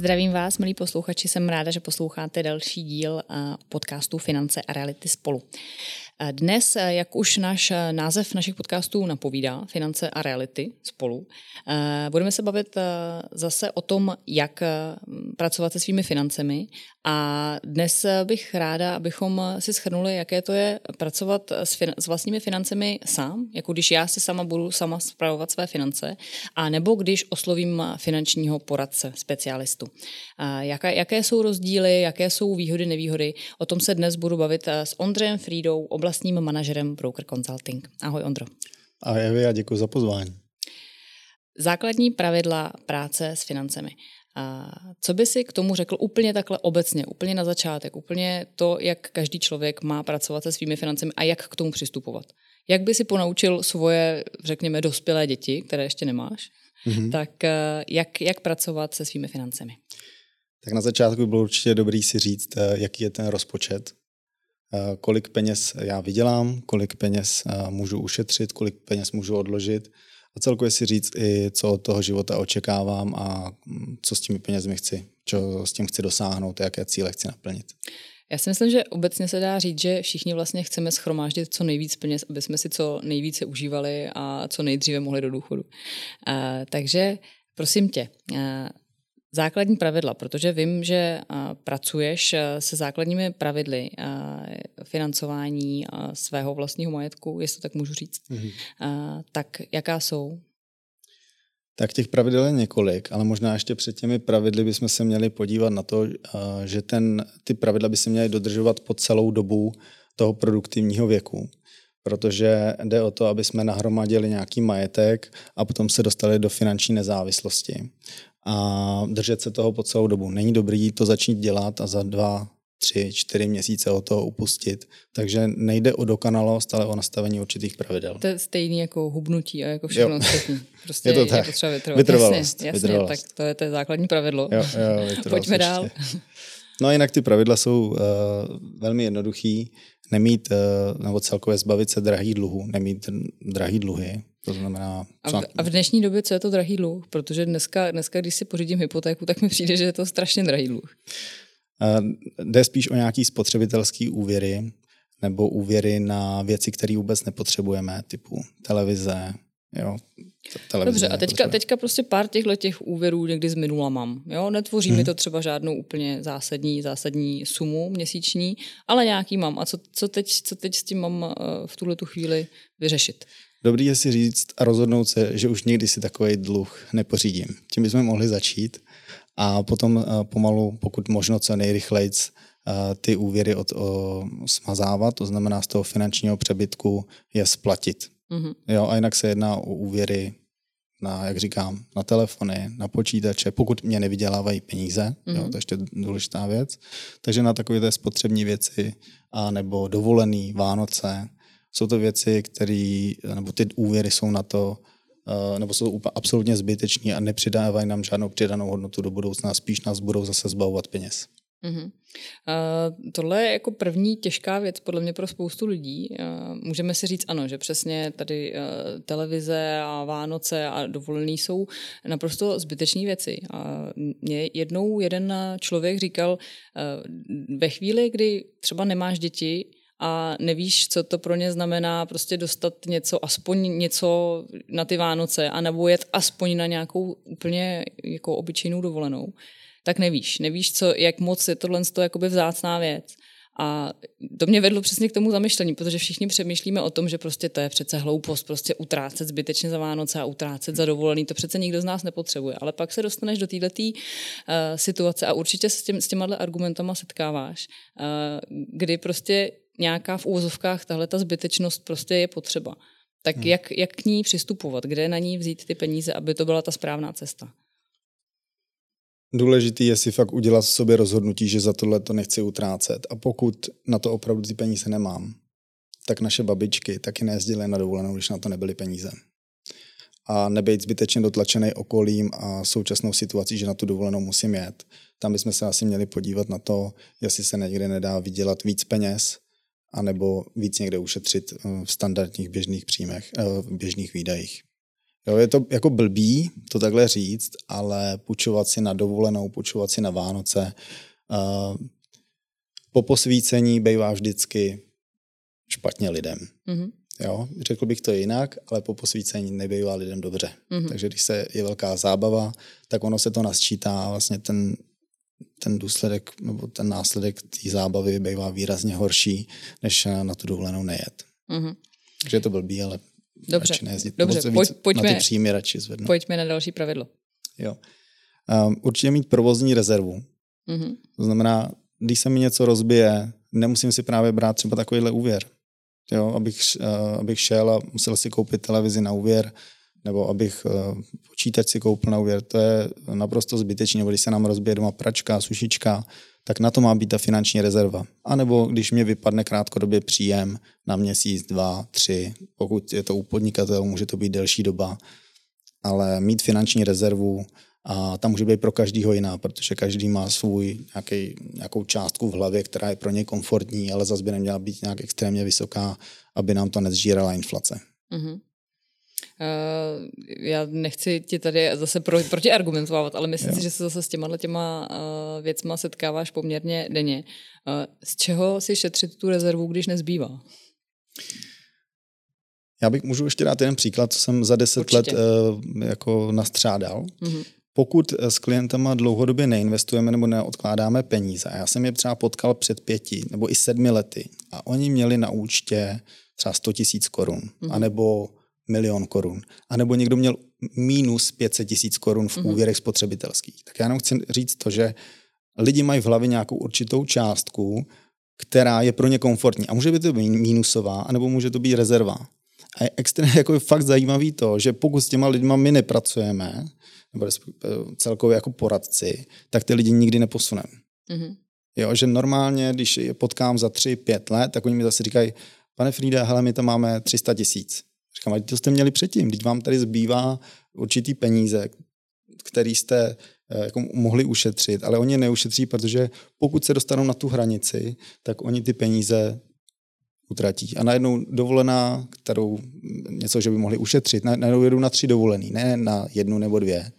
Zdravím vás, milí posluchači, jsem ráda, že posloucháte další díl eh, podcastu Finance a reality spolu. Dnes, eh, jak už náš eh, název našich podcastů napovídá, Finance a reality spolu, eh, budeme se bavit zase o tom, jak pracovat se svými financemi a dnes bych ráda, abychom si schrnuli, jaké to je pracovat s, fin- s vlastními financemi sám, jako když já si sama budu sama spravovat své finance, a nebo když oslovím finančního poradce, specialistu. Jaké, jaké jsou rozdíly, jaké jsou výhody, nevýhody, o tom se dnes budu bavit s Ondřejem Frídou, oblastním manažerem Broker Consulting. Ahoj Ondro. Ahoj Evi a děkuji za pozvání. Základní pravidla práce s financemi. A co by si k tomu řekl úplně takhle obecně, úplně na začátek, úplně to, jak každý člověk má pracovat se svými financemi a jak k tomu přistupovat? Jak by si ponaučil svoje, řekněme, dospělé děti, které ještě nemáš, mm-hmm. tak eh, jak, jak pracovat se svými financemi? Tak na začátku by bylo určitě dobrý si říct, eh, jaký je ten rozpočet, Eh, kolik peněz já vydělám, kolik peněz můžu ušetřit, kolik peněz můžu odložit a celkově si říct i, co od toho života očekávám a mm, co s těmi penězmi chci, co s tím chci dosáhnout, jaké cíle chci naplnit. Já si myslím, že obecně se dá říct, že všichni vlastně chceme schromáždit co nejvíc peněz, aby jsme si co nejvíce užívali a co nejdříve mohli do důchodu. Uh, takže prosím tě, uh, základní pravidla, protože vím, že pracuješ se základními pravidly financování svého vlastního majetku, jestli to tak můžu říct. Mm-hmm. Tak jaká jsou? Tak těch pravidel je několik, ale možná ještě před těmi pravidly bychom se měli podívat na to, že ten, ty pravidla by se měly dodržovat po celou dobu toho produktivního věku protože jde o to, aby jsme nahromadili nějaký majetek a potom se dostali do finanční nezávislosti a držet se toho po celou dobu. Není dobrý to začít dělat a za dva, tři, čtyři měsíce o toho upustit. Takže nejde o dokonalost, ale o nastavení určitých pravidel. To je stejný jako hubnutí a jako všechno ostatní. Prostě je to tak. je potřeba vytrvat. Vytrvalost. Jasně, jasně vytrvalost. tak to je to základní pravidlo. Jo, jo, Pojďme dál. No a jinak ty pravidla jsou uh, velmi jednoduchý. Nemít, uh, nebo celkově zbavit se drahých dluhů, nemít drahý dluhy, to znamená... A v, a v dnešní době co je to drahý dluh? Protože dneska, dneska, když si pořídím hypotéku, tak mi přijde, že je to strašně drahý dluh. Uh, jde spíš o nějaký spotřebitelský úvěry nebo úvěry na věci, které vůbec nepotřebujeme, typu televize, jo, televize. Dobře, a teďka, teďka prostě pár těchto těch úvěrů někdy z minula mám. Jo? Netvoří hmm. mi to třeba žádnou úplně zásadní, zásadní sumu měsíční, ale nějaký mám. A co, co, teď, co teď s tím mám uh, v tuhle tu chvíli vyřešit? Dobrý je si říct a rozhodnout se, že už nikdy si takový dluh nepořídím. Tím bychom mohli začít a potom uh, pomalu, pokud možno co nejrychleji, uh, ty úvěry od, o, smazávat, to znamená z toho finančního přebytku je splatit. Mm-hmm. Jo, a jinak se jedná o úvěry na, jak říkám, na telefony, na počítače, pokud mě nevydělávají peníze, mm-hmm. jo, to je ještě důležitá věc. Takže na takové té spotřební věci, a nebo dovolený, Vánoce, jsou to věci, které, nebo ty úvěry jsou na to, eh, nebo jsou absolutně zbyteční a nepřidávají nám žádnou přidanou hodnotu do budoucna, spíš nás budou zase zbavovat peněz. Mm-hmm. Uh, tohle je jako první těžká věc podle mě pro spoustu lidí. Uh, můžeme si říct ano, že přesně tady uh, televize a Vánoce a dovolený jsou naprosto zbytečné věci. A mě jednou jeden člověk říkal, uh, ve chvíli, kdy třeba nemáš děti, a nevíš, co to pro ně znamená prostě dostat něco, aspoň něco na ty Vánoce a nebo jet aspoň na nějakou úplně jako obyčejnou dovolenou, tak nevíš. Nevíš, co, jak moc je tohle jakoby vzácná věc. A to mě vedlo přesně k tomu zamyšlení, protože všichni přemýšlíme o tom, že prostě to je přece hloupost, prostě utrácet zbytečně za Vánoce a utrácet za dovolený, to přece nikdo z nás nepotřebuje. Ale pak se dostaneš do této uh, situace a určitě se s, tím, s těma argumentama setkáváš, uh, kdy prostě nějaká v úvozovkách tahle ta zbytečnost prostě je potřeba. Tak hmm. jak, jak k ní přistupovat? Kde na ní vzít ty peníze, aby to byla ta správná cesta? Důležitý je si fakt udělat v sobě rozhodnutí, že za tohle to nechci utrácet. A pokud na to opravdu ty peníze nemám, tak naše babičky taky nejezdily na dovolenou, když na to nebyly peníze. A nebejt zbytečně dotlačený okolím a současnou situací, že na tu dovolenou musím jet. Tam bychom se asi měli podívat na to, jestli se někde nedá vydělat víc peněz, anebo víc někde ušetřit eh, v standardních běžných příjmech, eh, v běžných výdajích. Jo, je to jako blbý to takhle říct, ale půjčovat si na dovolenou, půjčovat si na Vánoce, uh, po posvícení bývá vždycky špatně lidem. Mm-hmm. Jo, řekl bych to jinak, ale po posvícení nebývá lidem dobře. Mm-hmm. Takže když se je velká zábava, tak ono se to nasčítá a vlastně ten, ten důsledek nebo ten následek té zábavy bývá výrazně horší, než na tu dovolenou nejet. Mm-hmm. Takže je to blbý, ale Dobře, radši nejezdit. Dobře, pojď, pojďme, na ty příjmy radši zvednout. Pojďme na další pravidlo. Jo. Um, určitě mít provozní rezervu. Mm-hmm. To znamená, když se mi něco rozbije, nemusím si právě brát třeba takovýhle úvěr. Jo, abych, uh, abych šel a musel si koupit televizi na úvěr, nebo abych uh, počítač si koupil na úvěr, to je naprosto zbytečné. Nebo když se nám rozbije doma pračka, sušička, tak na to má být ta finanční rezerva. A nebo když mě vypadne krátkodobě příjem na měsíc, dva, tři, pokud je to u podnikatelů, může to být delší doba, ale mít finanční rezervu a ta může být pro každýho jiná, protože každý má svůj nějaký, nějakou částku v hlavě, která je pro něj komfortní, ale zase by neměla být nějak extrémně vysoká, aby nám to nezžírala inflace. Mm-hmm. Uh, já nechci ti tady zase pro, protiargumentovat, ale myslím jo. si, že se zase s těma těma uh, věcma setkáváš poměrně denně. Uh, z čeho si šetřit tu rezervu, když nezbývá? Já bych můžu ještě dát jeden příklad, co jsem za deset Určitě. let uh, jako nastřádal. Mm-hmm. Pokud s klientama dlouhodobě neinvestujeme nebo neodkládáme peníze, a já jsem je třeba potkal před pěti nebo i sedmi lety a oni měli na účtě třeba 100 tisíc korun, mm-hmm. anebo milion korun, anebo někdo měl minus 500 tisíc korun v mm-hmm. úvěrech spotřebitelských. Tak já jenom chci říct to, že lidi mají v hlavě nějakou určitou částku, která je pro ně komfortní. A může být to mínusová, anebo může to být rezerva. A je extrémně jako je fakt zajímavý to, že pokud s těma lidma my nepracujeme, nebo celkově jako poradci, tak ty lidi nikdy neposuneme. Mm-hmm. Jo, že normálně, když je potkám za tři, pět let, tak oni mi zase říkají, pane Frida, hele, my tam máme 300 tisíc. Říkám, ať to jste měli předtím, když vám tady zbývá určitý peníze, který jste eh, jako mohli ušetřit, ale oni neušetří, protože pokud se dostanou na tu hranici, tak oni ty peníze utratí. A najednou dovolená, kterou něco, že by mohli ušetřit, najednou jedou na tři dovolený, ne na jednu nebo dvě,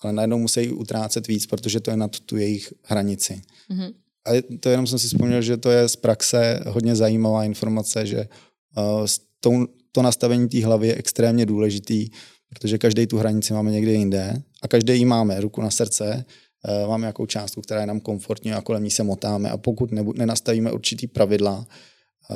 ale najednou musí utrácet víc, protože to je na tu jejich hranici. Mm-hmm. A to jenom jsem si vzpomněl, že to je z praxe hodně zajímavá informace, že uh, s tou, to nastavení té hlavy je extrémně důležitý, protože každý tu hranici máme někde jinde a každý ji máme, ruku na srdce, uh, máme nějakou částku, která je nám komfortní a kolem ní se motáme a pokud nenastavíme určitý pravidla,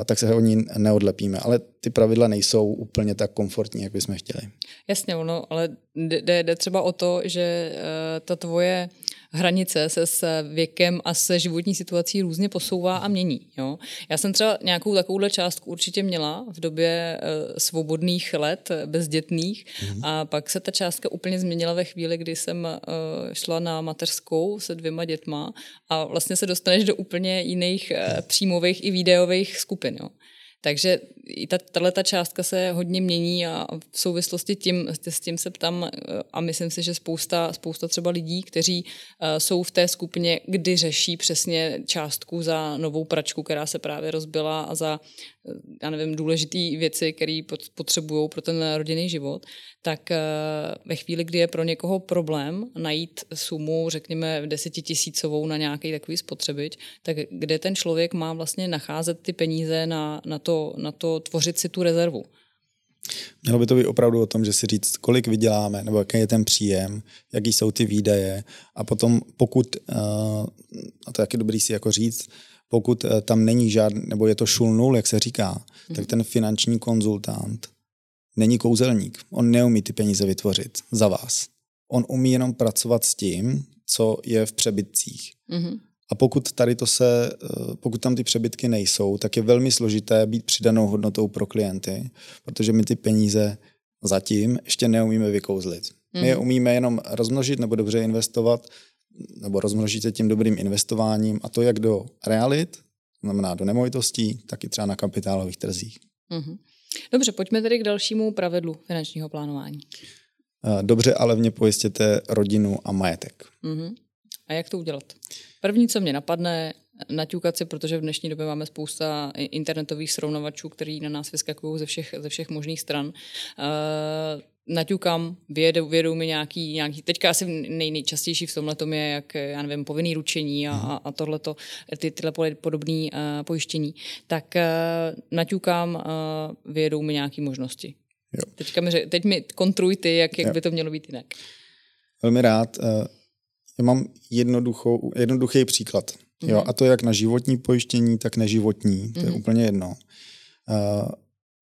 tak se o ní neodlepíme. Ale ty pravidla nejsou úplně tak komfortní, jak bychom chtěli. Jasně, ono, ale jde, jde třeba o to, že uh, ta tvoje hranice se s věkem a se životní situací různě posouvá a mění. Jo? Já jsem třeba nějakou takovouhle částku určitě měla v době uh, svobodných let, bezdětných, mm-hmm. a pak se ta částka úplně změnila ve chvíli, kdy jsem uh, šla na mateřskou se dvěma dětma a vlastně se dostaneš do úplně jiných uh, příjmových i videových skupin. Jo? Takže i ta, tato částka se hodně mění a v souvislosti tím, s tím se ptám eh, a myslím si, že spousta, spousta třeba lidí, kteří uh, jsou v té skupině, kdy řeší přesně částku za novou pračku, která se právě rozbila a za, uh, já nevím, důležité věci, které potřebují pro ten rodinný život, tak ve chvíli, kdy je pro někoho problém najít sumu, řekněme, desetitisícovou na nějaký takový spotřebič, tak kde ten člověk má vlastně nacházet ty peníze na, na, to, na to tvořit si tu rezervu. Mělo by to být opravdu o tom, že si říct, kolik vyděláme, nebo jaký je ten příjem, jaký jsou ty výdaje a potom pokud, eh, a to je taky dobrý si jako říct, pokud eh, tam není žádný, nebo je to šul nul, jak se říká, hmm. tak ten finanční konzultant není kouzelník. On neumí ty peníze vytvořit za vás. On umí jenom pracovat s tím, co je v přebytcích. Mm-hmm. A pokud tady to se, eh, pokud tam ty přebytky nejsou, tak je velmi složité být přidanou hodnotou pro klienty, protože my ty peníze zatím ještě neumíme vykouzlit. My je mhm. umíme jenom rozmnožit nebo dobře investovat, nebo rozmnožit se tím dobrým investováním a to jak do realit, znamená do nemovitostí, tak i třeba na kapitálových trzích. Mm-hmm. Dobře, pojďme tedy k dalšímu pravidlu finančního plánování. Eh, dobře, ale v ně pojistěte rodinu a majetek. Mm-hmm. A jak to udělat? První, co mě napadne, naťukat si, protože v dnešní době máme spousta internetových srovnavačů, který na nás vyskakují ze všech, ze všech možných stran. Uh, naťukám, vědou, vědou mi nějaký, nějaký, teďka asi nej, nejčastější v tomhle je, jak, já nevím, povinný ručení a, a, a tohleto, ty, tyhle podobné uh, pojištění, tak uh, naťukám, uh, vědou mi nějaký možnosti. Jo. Teďka mi, teď mi kontruj ty, jak, jak by to mělo být jinak. Velmi rád. Uh, já mám jednoduchou, jednoduchý příklad. Mm-hmm. Jo, mhm. a to jak na životní pojištění, tak neživotní. To mm-hmm. je mhm. úplně jedno. Uh,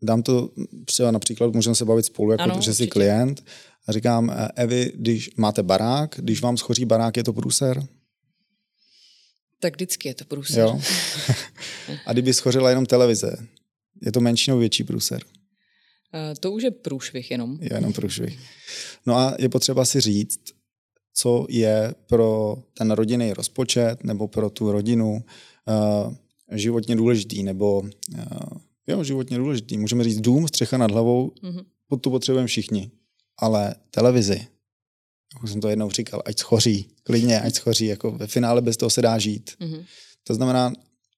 dám to třeba například, můžeme se bavit spolu, jako ano, že jsi klient. A říkám, eh, Evi, když máte barák, když vám schoří barák, je to průser? Tak vždycky je to průser. Jo. a kdyby schořila jenom televize, je to menší nebo větší průser? Uh, to už je průšvih jenom. Je jenom průšvih. No a je potřeba si říct, co je pro ten rodinný rozpočet nebo pro tu rodinu uh, životně důležitý, nebo uh, jo, životně důležitý. Můžeme říct dům, střecha nad hlavou, mm-hmm. pod tu potřebujeme všichni. Ale televizi, jak jsem to jednou říkal, ať schoří, klidně, ať schoří, jako ve finále bez toho se dá žít. Mm-hmm. To znamená,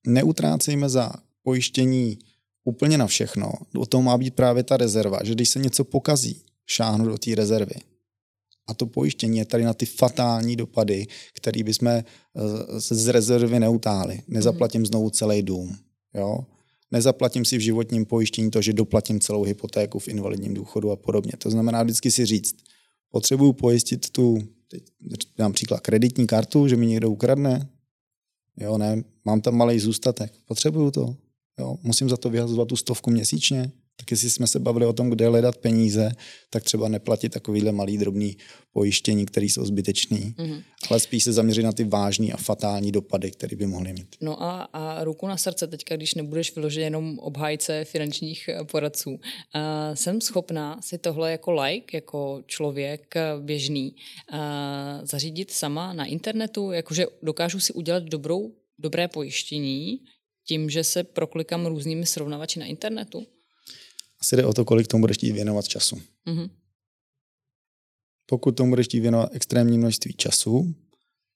neutrácejme za pojištění úplně na všechno. O tom má být právě ta rezerva, že když se něco pokazí, šáhnu do té rezervy. A to pojištění je tady na ty fatální dopady, které bychom eh, z rezervy neutáli. Nezaplatím znovu celý dům. Jo? Nezaplatím si v životním pojištění to, že doplatím celou hypotéku v invalidním důchodu a podobně. To znamená vždycky si říct, potřebuju pojistit tu, teď dám příklad, kreditní kartu, že mi někdo ukradne. Jo, ne, mám tam malý zůstatek. Potřebuju to. Jo, musím za to vyhazovat tu stovku měsíčně. Tak jestli jsme se bavili o tom, kde hledat peníze, tak třeba neplatit takovýhle malý drobný pojištění, které jsou zbytečný, mm-hmm. ale spíš se zaměřit na ty vážné a fatální dopady, které by mohly mít. No a, a ruku na srdce teďka, když nebudeš vyložit jenom obhájce finančních eh, poradců, uh, jsem schopná si tohle jako like, jako člověk eh, běžný, uh, zařídit sama na internetu, jakože dokážu si udělat dobrou, dobré pojištění tím, že se proklikám různými srovnavači na internetu? Asi jde o to, kolik tomu budeš chtít věnovat času. Mm-hmm. Pokud tomu budeš chtít věnovat extrémní množství času,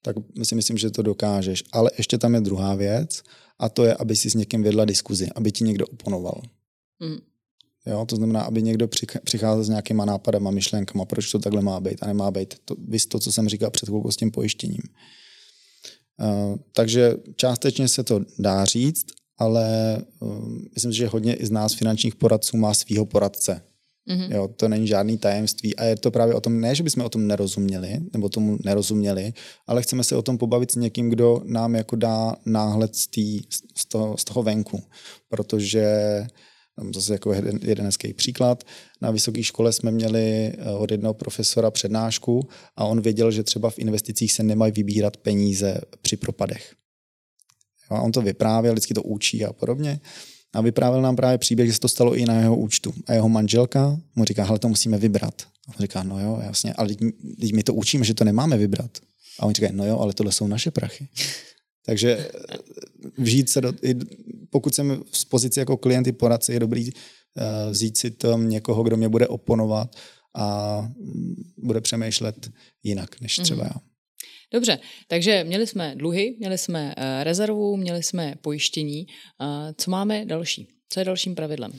tak si myslím, že to dokážeš. Ale ještě tam je druhá věc a to je, aby si s někým vedla diskuzi, aby ti někdo oponoval. Mm. Jo, to znamená, aby někdo přicházel s nějakýma nápadama, myšlenkama, proč to takhle má být a nemá být. To, vys to, co jsem říkal před chvilkou s tím pojištěním. Uh, takže částečně se to dá říct, ale um, myslím, že hodně i z nás finančních poradců má svého poradce. Mm-hmm. Jo, to není žádný tajemství a je to právě o tom, ne, že bychom o tom nerozuměli, nebo tomu nerozuměli, ale chceme se o tom pobavit s někým, kdo nám jako dá náhled z, tý, z, toho, z toho venku, protože tam zase jako jeden, jeden hezký příklad. Na vysoké škole jsme měli eh, od jednoho profesora přednášku a on věděl, že třeba v investicích se nemají vybírat peníze při propadech. A on to vyprávěl, vždycky to učí a podobně. A vyprávěl nám právě příběh, že se to stalo i na jeho účtu. A jeho manželka mu říká, hele, to musíme vybrat. A on říká, no jo, jasně, ale teď my to učíme, že to nemáme vybrat. A on říká, no jo, ale tohle jsou naše prachy. Takže eh, vžít se do, pokud jsem v pozici jako klient i poradce, je dobrý uh, vzít si tam někoho, kdo mě bude oponovat a mm, bude přemýšlet jinak, než třeba mm-hmm. já. Dobře, takže měli jsme dluhy, měli jsme uh, rezervu, měli jsme pojištění. Uh, co máme další? Co je dalším pravidlem?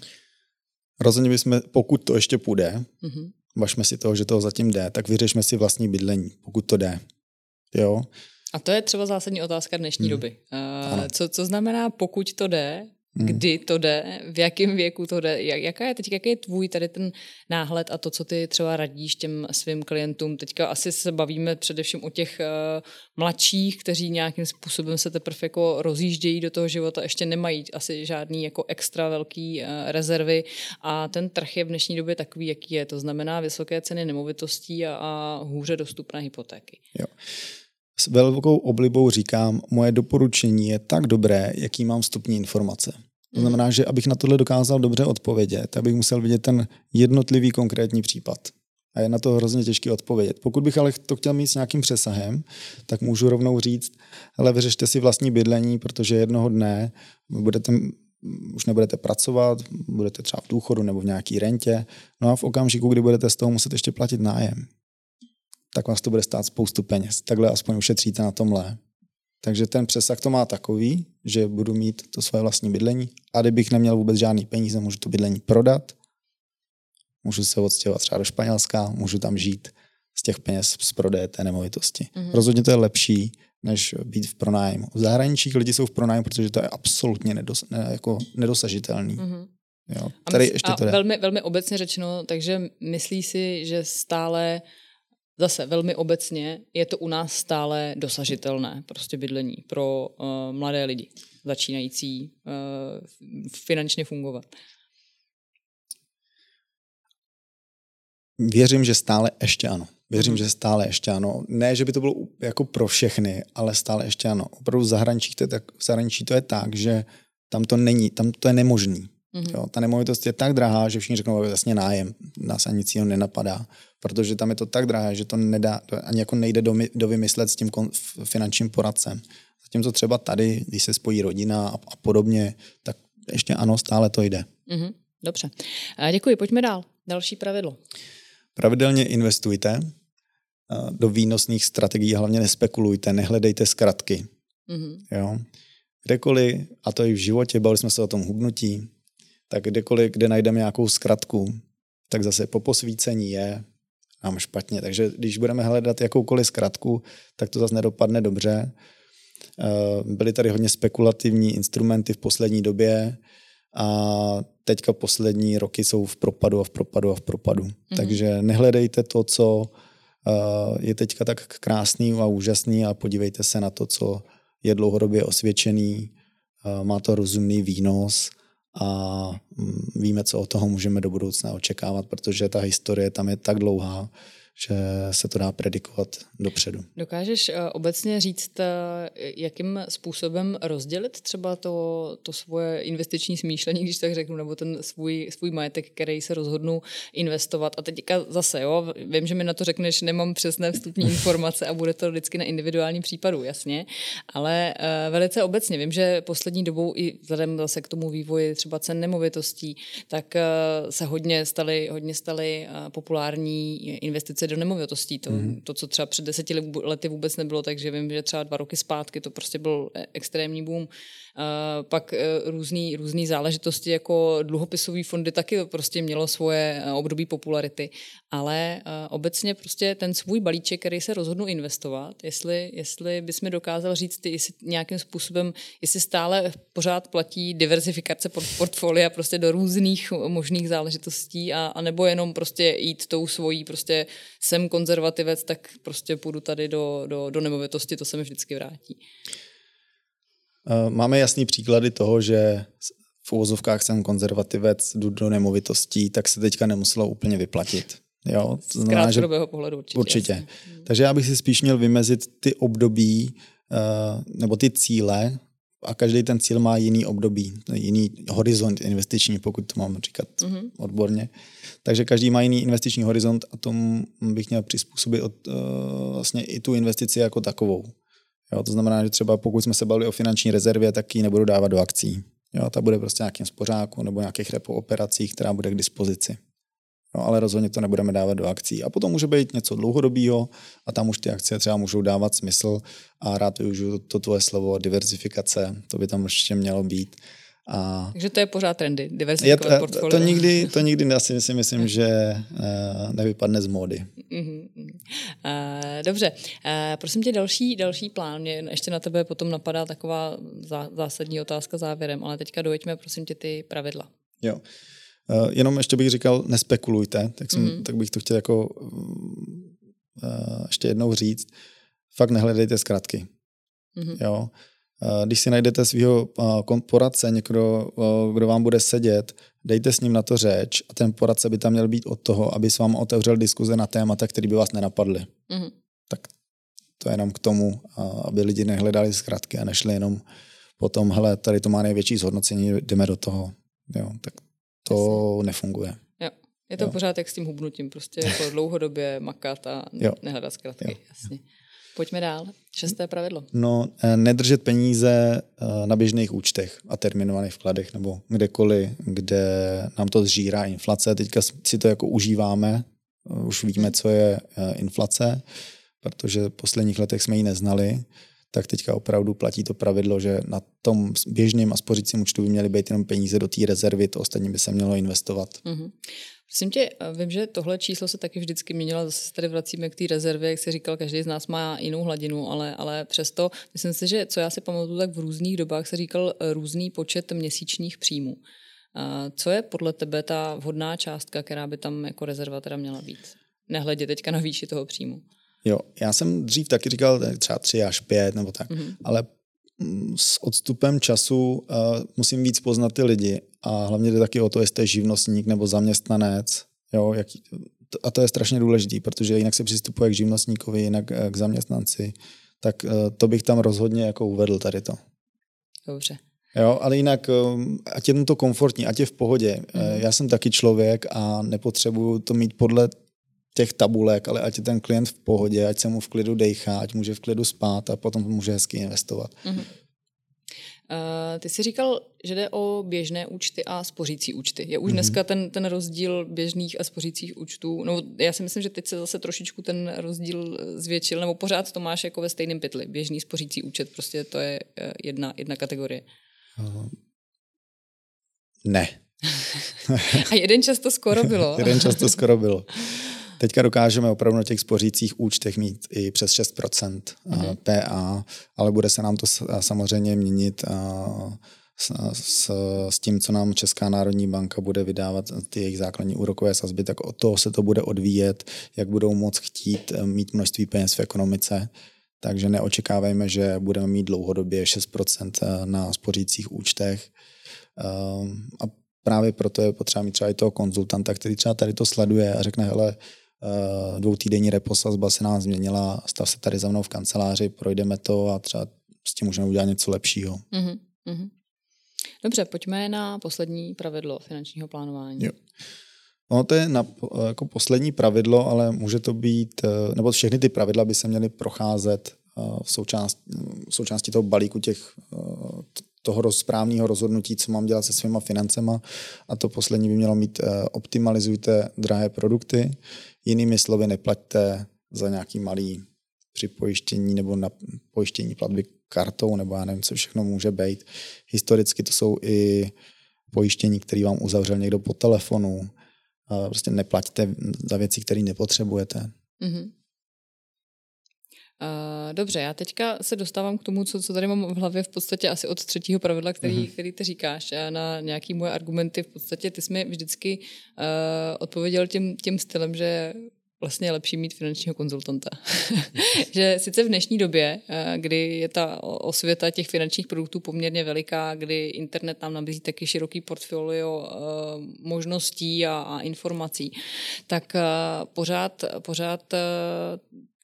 Rozhodně bychom, pokud to ještě půjde, mm-hmm. važme si toho, že to zatím jde, tak vyřešme si vlastní bydlení, pokud to jde. Jo? A to je třeba zásadní otázka dnešní hmm. doby. Uh, co, co znamená, pokud to jde. Kdy to jde, v jakém věku to jde, jak, jaká je teď, jaký je tvůj tady ten náhled a to, co ty třeba radíš těm svým klientům. Teďka asi se bavíme především o těch uh, mladších, kteří nějakým způsobem se teprve jako rozjíždějí do toho života, ještě nemají asi žádný jako extra velký uh, rezervy a ten trh je v dnešní době takový, jaký je. To znamená vysoké ceny nemovitostí a, a hůře dostupné hypotéky. Jo. S velkou oblibou říkám, moje doporučení je tak dobré, jaký mám vstupní informace. To znamená, že abych na tohle dokázal dobře odpovědět, tak bych musel vidět ten jednotlivý konkrétní případ. A je na to hrozně těžké odpovědět. Pokud bych ale to chtěl mít s nějakým přesahem, tak můžu rovnou říct, ale vyřešte si vlastní bydlení, protože jednoho dne budete, už nebudete pracovat, budete třeba v důchodu nebo v nějaký rentě, no a v okamžiku, kdy budete z toho muset ještě platit nájem, tak vás to bude stát spoustu peněz. Takhle aspoň ušetříte na tomhle. Takže ten přesah to má takový, že budu mít to svoje vlastní bydlení a kdybych neměl vůbec žádný peníze, můžu to bydlení prodat, můžu se odstěhovat třeba do Španělska, můžu tam žít z těch peněz z prodeje té nemovitosti. Mm-hmm. Rozhodně to je lepší, než být v pronájmu. V zahraničí lidi jsou v pronájmu, protože to je absolutně nedos, ne, jako nedosažitelný. Mm-hmm. Jo, tady ještě a to velmi, velmi obecně řečeno, takže myslí si, že stále Zase velmi obecně je to u nás stále dosažitelné, prostě bydlení pro uh, mladé lidi, začínající uh, finančně fungovat. Věřím, že stále ještě ano. Věřím, mm. že stále ještě ano. Ne, že by to bylo jako pro všechny, ale stále ještě ano. Opravdu v zahraničí to je tak, v zahraničí to je tak že tam to není, tam to je nemožný. Mm-hmm. Jo, ta nemovitost je tak drahá, že všichni řeknou, jasně nájem, nás ani nic jiného nenapadá, protože tam je to tak drahé, že to nedá, ani jako nejde do, do vymyslet s tím kon, finančním poradcem. Zatímco třeba tady, když se spojí rodina a, a podobně, tak ještě ano, stále to jde. Mm-hmm. Dobře. Děkuji, pojďme dál. Další pravidlo. Pravidelně investujte do výnosných strategií, hlavně nespekulujte, nehledejte zkratky. Mm-hmm. Jo? Kdekoliv, a to i v životě, bavili jsme se o tom hubnutí, tak kdekoliv, kde najdeme nějakou zkratku, tak zase po posvícení je nám špatně. Takže když budeme hledat jakoukoliv zkratku, tak to zase nedopadne dobře. Byly tady hodně spekulativní instrumenty v poslední době a teďka poslední roky jsou v propadu a v propadu a v propadu. Mm-hmm. Takže nehledejte to, co je teďka tak krásný a úžasný a podívejte se na to, co je dlouhodobě osvědčený, má to rozumný výnos a mm, víme, co od toho můžeme do budoucna očekávat, protože ta historie tam je tak dlouhá, že se to dá predikovat dopředu. Dokážeš uh, obecně říct, uh, jakým způsobem rozdělit třeba to, to svoje investiční smýšlení, když tak řeknu, nebo ten svůj, svůj majetek, který se rozhodnu investovat. A teďka zase, jo, vím, že mi na to řekneš, nemám přesné vstupní informace a bude to vždycky na individuální případu, jasně, ale uh, velice obecně vím, že poslední dobou i vzhledem zase k tomu vývoji třeba cen nemovitostí, tak se hodně staly, hodně staly populární investice investice do nemovitostí. To, mm. to, co třeba před deseti lety vůbec nebylo, takže vím, že třeba dva roky zpátky to prostě byl e, extrémní boom. Uh, pak uh, různý, různý záležitosti jako dluhopisové fondy taky prostě mělo svoje uh, období popularity, ale obecně prostě ten svůj balíček, který se rozhodnu investovat, jestli, jestli mi dokázal říct, jestli nějakým způsobem, jestli stále pořád platí diversifikace portfolia prostě do různých možných záležitostí a, a nebo jenom prostě jít tou svojí prostě jsem konzervativec, tak prostě půjdu tady do, do, do nemovitosti, to se mi vždycky vrátí. Eh, máme jasný příklady toho, že v uvozovkách jsem konzervativec, jdu do nemovitostí, tak se teďka nemuselo úplně vyplatit. Jo, to znamená, že... pohledu určitě. Určitě. Jasný. Takže já bych si spíš měl vymezit ty období uh, nebo ty cíle a každý ten cíl má jiný období, jiný horizont investiční, pokud to mám říkat mm-hmm. odborně. Takže každý má jiný investiční horizont a tomu bych měl přizpůsobit od, uh, vlastně i tu investici jako takovou. Jo, to znamená, že třeba pokud jsme se bavili o finanční rezervě, tak ji nebudu dávat do akcí. Jo, ta bude prostě nějakým spořáku nebo nějakých repo operacích, která bude k dispozici. Jo, ale rozhodně to nebudeme dávat do akcí. A potom může být něco dlouhodobého a tam už ty akcie třeba můžou dávat smysl a rád využiju to tvoje slovo diversifikace, to by tam určitě mělo být. A Takže to je pořád trendy, diversifikovat je, portfolio. To nikdy, to nikdy asi si myslím, že uh, nevypadne z módy. Uh-huh. Uh, dobře, uh, prosím tě další, další plán. Mě ještě na tebe potom napadá taková zá, zásadní otázka závěrem, ale teďka dojďme prosím tě ty pravidla. Jo. Uh, jenom ještě bych říkal, nespekulujte, tak, jsem, uh-huh. tak bych to chtěl jako ještě jednou říct. Fakt nehledejte zkratky. Uh-huh. Jo když si najdete svého poradce, někdo, kdo vám bude sedět, dejte s ním na to řeč a ten poradce by tam měl být od toho, aby s vám otevřel diskuze na témata, které by vás nenapadly. Mm-hmm. Tak to je jenom k tomu, aby lidi nehledali zkratky a nešli jenom potom, hele, tady to má největší zhodnocení, jdeme do toho. Jo, tak to Jasně. nefunguje. Jo. Je to jo. pořád jak s tím hubnutím, prostě jako dlouhodobě makat a jo. nehledat zkratky. Jo. Jasně. Pojďme dál. Šesté pravidlo. No, eh, nedržet peníze eh, na běžných účtech a terminovaných vkladech nebo kdekoliv, kde nám to zžírá inflace. Teďka si to jako užíváme, eh, už víme, co je inflace, protože v posledních letech jsme ji neznali, tak teďka opravdu platí to pravidlo, že na tom běžném a spořícím účtu by měly být jenom peníze do té rezervy, to ostatní by se mělo investovat. Mm-hmm. Prosím tě, vím, že tohle číslo se taky vždycky měnilo, zase tady vracíme k té rezervě, jak jsi říkal, každý z nás má jinou hladinu, ale, ale přesto, myslím si, že co já si pamatuju, tak v různých dobách se říkal různý počet měsíčních příjmů. Co je podle tebe ta vhodná částka, která by tam jako rezerva teda měla být? Nehledě teďka na výši toho příjmu. Jo, já jsem dřív taky říkal třeba tři až pět nebo tak, mm-hmm. ale s odstupem času uh, musím víc poznat ty lidi a hlavně jde taky o to, jestli je živnostník nebo zaměstnanec, jo, jaký, a to je strašně důležité, protože jinak se přistupuje k živnostníkovi, jinak eh, k zaměstnanci, tak uh, to bych tam rozhodně jako uvedl tady to. Dobře. Jo, ale jinak, ať je to komfortní, ať je v pohodě. Mm. Já jsem taky člověk a nepotřebuju to mít podle těch tabulek, ale ať je ten klient v pohodě, ať se mu v klidu dejchá, ať může v klidu spát a potom může hezky investovat. Mm-hmm. Uh, ty jsi říkal, že jde o běžné účty a spořící účty. Je už mm-hmm. dneska ten, ten rozdíl běžných a spořících účtů? No, já si myslím, že teď se zase trošičku ten rozdíl zvětšil, nebo pořád to máš jako ve stejném pytli. Běžný spořící účet, prostě to je eh, jedna, jedna kategorie. Uh, ne. a jeden často skoro bylo. jeden často skoro bylo. Teďka dokážeme opravdu na těch spořících účtech mít i přes 6% mm-hmm. PA, ale bude se nám to samozřejmě měnit s, s, s tím, co nám Česká národní banka bude vydávat ty jejich základní úrokové sazby, tak od toho se to bude odvíjet, jak budou moc chtít e, mít množství peněz v ekonomice. Takže neočekávejme, že budeme mít dlouhodobě 6% e, na spořících účtech. A právě proto je potřeba mít třeba i toho konzultanta, který třeba tady to sleduje a řekne, hele, Eh, dvoutýdenní reposazba se nám změnila, stav se tady za mnou v kanceláři, projdeme to a třeba s tím můžeme udělat něco lepšího. Mm-hmm. Dobře, pojďme na poslední pravidlo finančního plánování. Jo. No, to je na, jako poslední pravidlo, ale může to být, eh, nebo všechny ty pravidla by se měly procházet eh, v, součást, v součástí toho balíku těch, toho správného rozhodnutí, co mám dělat se svýma financema. A to poslední by mělo mít optimalizujte drahé produkty, Jinými slovy, neplaťte za nějaký malý připojištění nebo na pojištění platby kartou, nebo já nevím, co všechno může být. Historicky to jsou i pojištění, které vám uzavřel někdo po telefonu. Prostě neplaťte za věci, které nepotřebujete. Mm-hmm. Uh, dobře, já teďka se dostávám k tomu, co, co tady mám v hlavě v podstatě asi od třetího pravidla, který, mm-hmm. který ty říkáš, a na nějaký moje argumenty. V podstatě ty jsi mi vždycky uh, odpověděl tím, tím stylem, že vlastně je lepší mít finančního konzultanta. že sice v dnešní době, kdy je ta osvěta těch finančních produktů poměrně veliká, kdy internet nám nabízí taky široký portfolio možností a, a informací, tak pořád, pořád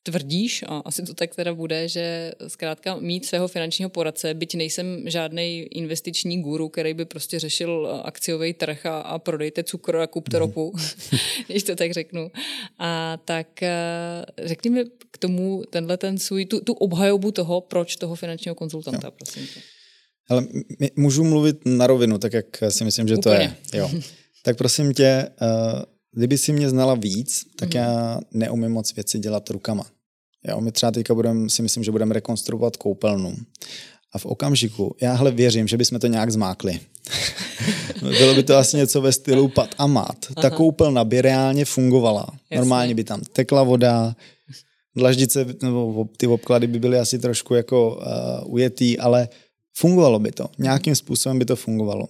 tvrdíš, a asi to tak teda bude, že zkrátka mít svého finančního poradce, byť nejsem žádný investiční guru, který by prostě řešil akciový trh a, a prodejte cukr a kupte mm. ropu, když to tak řeknu. A tak eh, řekni mi k tomu tenhle ten svůj, tu, tu obhajobu toho, proč toho finančního konzultanta, jo. prosím tě. Ale můžu mluvit na rovinu, tak jak si myslím, že Úplně. to je. Jo. Tak prosím tě, uh, kdyby si mě znala víc, tak mm. já neumím moc věci dělat rukama. Jo, my třeba teďka budem, si myslím, že budeme rekonstruovat koupelnu. A v okamžiku, já hle věřím, že bychom to nějak zmákli. Bylo by to asi něco ve stylu pat a mat. Ta Aha. koupelna by reálně fungovala. Jasně. Normálně by tam tekla voda, dlaždice nebo ty obklady by byly asi trošku jako uh, ujetý, ale fungovalo by to. Nějakým způsobem by to fungovalo.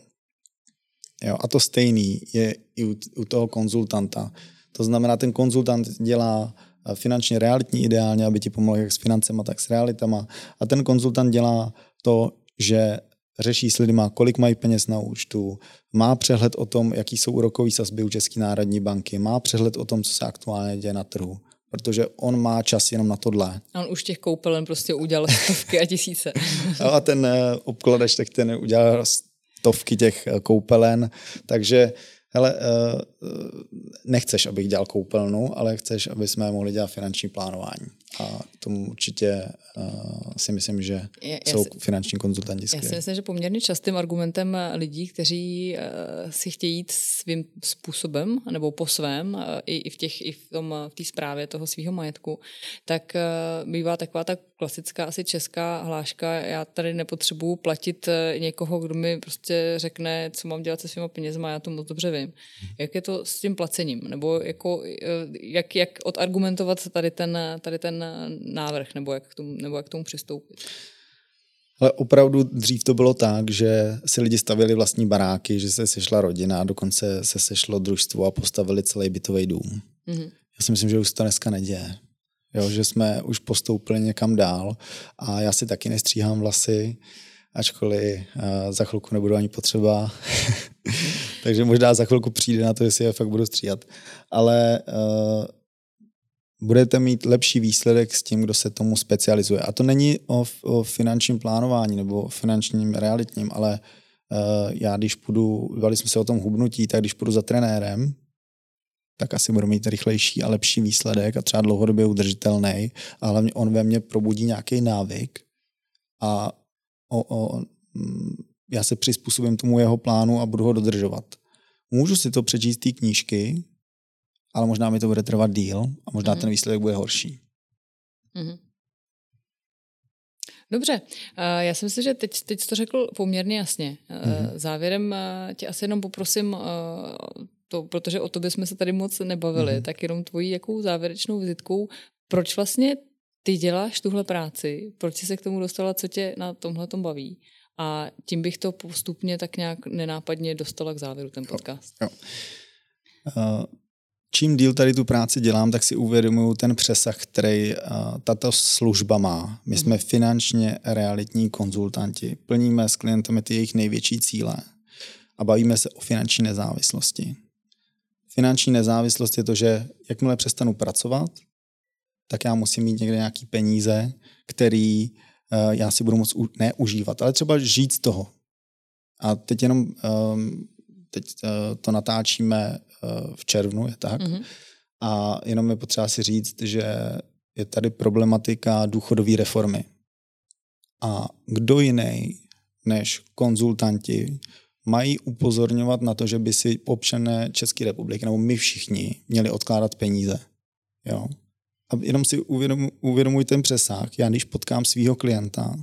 Jo, a to stejný je i u, u toho konzultanta. To znamená, ten konzultant dělá finančně realitní ideálně, aby ti pomohl jak s financema, tak s realitama. A ten konzultant dělá to, že řeší s lidma, kolik mají peněz na účtu, má přehled o tom, jaký jsou úrokové sazby u České národní banky, má přehled o tom, co se aktuálně děje na trhu protože on má čas jenom na tohle. A on už těch koupelen prostě udělal stovky a tisíce. a ten eh, obkladač, tak ten udělal stovky těch eh, koupelen, takže hele, eh, nechceš, abych dělal koupelnu, ale chceš, aby jsme mohli dělat finanční plánování. A tomu určitě uh, si myslím, že je, jsou si, finanční konzultanti skvělí. Já si myslím, že poměrně častým argumentem lidí, kteří uh, si chtějí jít svým způsobem nebo po svém, uh, i, i v těch i v tom v té zprávě toho svého majetku, tak uh, bývá taková ta klasická asi česká hláška, já tady nepotřebuju platit někoho, kdo mi prostě řekne, co mám dělat se svýma penězma, já to moc dobře vím. Jak je to s tím placením? Nebo jako, jak, jak odargumentovat tady ten, tady ten návrh, nebo jak k tomu, nebo jak k tomu přistoupit? Ale opravdu dřív to bylo tak, že si lidi stavili vlastní baráky, že se sešla rodina, dokonce se sešlo družstvo a postavili celý bytový dům. Mm-hmm. Já si myslím, že už to dneska neděje. Jo, že jsme už postoupili někam dál a já si taky nestříhám vlasy, ačkoliv uh, za chvilku nebudu ani potřeba. Takže možná za chvilku přijde na to, jestli je fakt budu stříhat. Ale uh, budete mít lepší výsledek s tím, kdo se tomu specializuje. A to není o, o finančním plánování nebo finančním realitním, ale uh, já když půjdu, bavili jsme se o tom hubnutí, tak když půjdu za trenérem, tak asi budu mít rychlejší a lepší výsledek a třeba dlouhodobě udržitelný, ale hlavně on ve mně probudí nějaký návyk a o, o, mm, já se přizpůsobím tomu jeho plánu a budu ho dodržovat. Můžu si to přečíst té knížky, ale možná mi to bude trvat díl a možná mm-hmm. ten výsledek bude horší. Mm-hmm. Dobře, já si myslím, že teď, teď jsi to řekl poměrně jasně. Mm-hmm. Závěrem tě asi jenom poprosím, to, protože o to bychom se tady moc nebavili, mm-hmm. tak jenom tvojí jakou závěrečnou vizitkou, proč vlastně ty děláš tuhle práci, proč jsi se k tomu dostala, co tě na tomhle tom baví. A tím bych to postupně tak nějak nenápadně dostala k závěru, ten podcast. Jo, jo. Uh, čím díl tady tu práci dělám, tak si uvědomuju ten přesah, který uh, tato služba má. My jsme mhm. finančně realitní konzultanti, plníme s klientami ty jejich největší cíle a bavíme se o finanční nezávislosti. Finanční nezávislost je to, že jakmile přestanu pracovat, tak já musím mít někde nějaký peníze, který uh, já si budu moct u, ne užívat, ale třeba žít z toho. A teď jenom um, teď uh, to natáčíme uh, v červnu, je tak? Mm-hmm. A jenom je potřeba si říct, že je tady problematika důchodové reformy. A kdo jiný než konzultanti mají upozorňovat na to, že by si občané České republiky, nebo my všichni, měli odkládat peníze. Jo? A jenom si uvědom, uvědomuj ten přesah. Já když potkám svého klienta,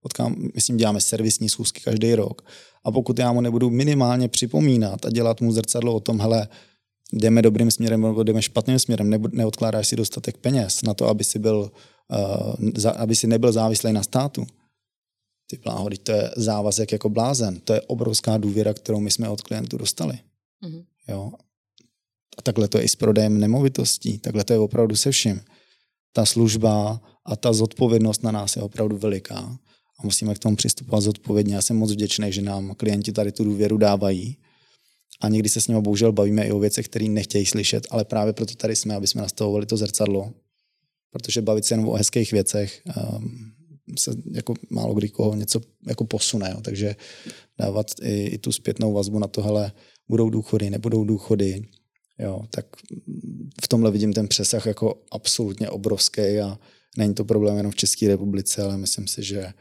potkám, myslím, děláme servisní schůzky každý rok, a pokud já mu nebudu minimálně připomínat a dělat mu zrcadlo o tom, hele, jdeme dobrým směrem nebo jdeme špatným směrem, ne, neodkládáš si dostatek peněz na to, aby si, byl, za, aby si nebyl závislý na státu. Ty bláho, to je závazek jako blázen. To je obrovská důvěra, kterou my jsme od klientů dostali. Mm-hmm. Jo. A takhle to je i s prodejem nemovitostí, takhle to je opravdu se vším. Ta služba a ta zodpovědnost na nás je opravdu veliká a musíme k tomu přistupovat zodpovědně. Já jsem moc vděčný, že nám klienti tady tu důvěru dávají a někdy se s nimi bohužel bavíme i o věcech, které nechtějí slyšet, ale právě proto tady jsme, aby jsme nastavovali to zrcadlo, protože bavit se jenom o hezkých věcech um, se jako málo kdy koho něco jako posune, jo. takže dávat i, i tu zpětnou vazbu na to, hele, budou důchody, nebudou důchody, Jo, tak v tomhle vidím ten přesah jako absolutně obrovský a není to problém jenom v České republice, ale myslím si, že eh,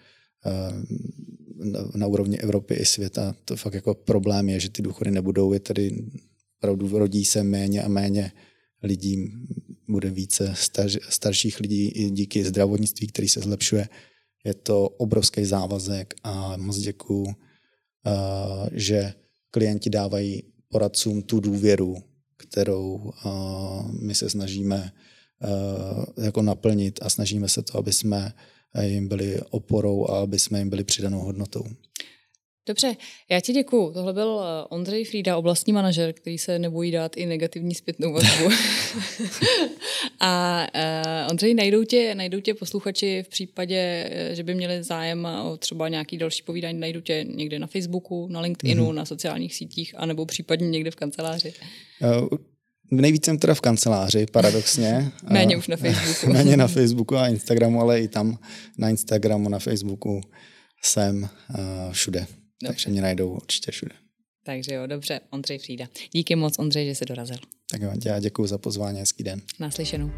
na úrovni Evropy i světa to fakt jako problém je, že ty důchody nebudou, je tady opravdu rodí se méně a méně lidí, bude více starš, starších lidí i díky zdravotnictví, který se zlepšuje. Je to obrovský závazek a moc děkuju, eh, že klienti dávají poradcům tu důvěru, kterou uh, my se snažíme uh, jako naplnit a snažíme se to, aby jsme jim byli oporou a aby jsme jim byli přidanou hodnotou. Dobře, já ti děkuju. Tohle byl Ondřej Frýda, oblastní manažer, který se nebojí dát i negativní zpětnou vazbu. a uh, Ondřej, najdou tě, najdou tě posluchači v případě, že by měli zájem o třeba nějaký další povídání, najdou tě někde na Facebooku, na LinkedInu, mm-hmm. na sociálních sítích, anebo případně někde v kanceláři? Uh, Nejvíc jsem teda v kanceláři, paradoxně. Méně už na Facebooku. Méně na Facebooku a Instagramu, ale i tam na Instagramu, na Facebooku jsem uh, všude. Dobře. Takže mě najdou určitě všude. Takže jo, dobře, Ondřej Frída. Díky moc, Ondřej, že jsi dorazil. Tak jo, já děkuji za pozvání, hezký den. Naslyšenou.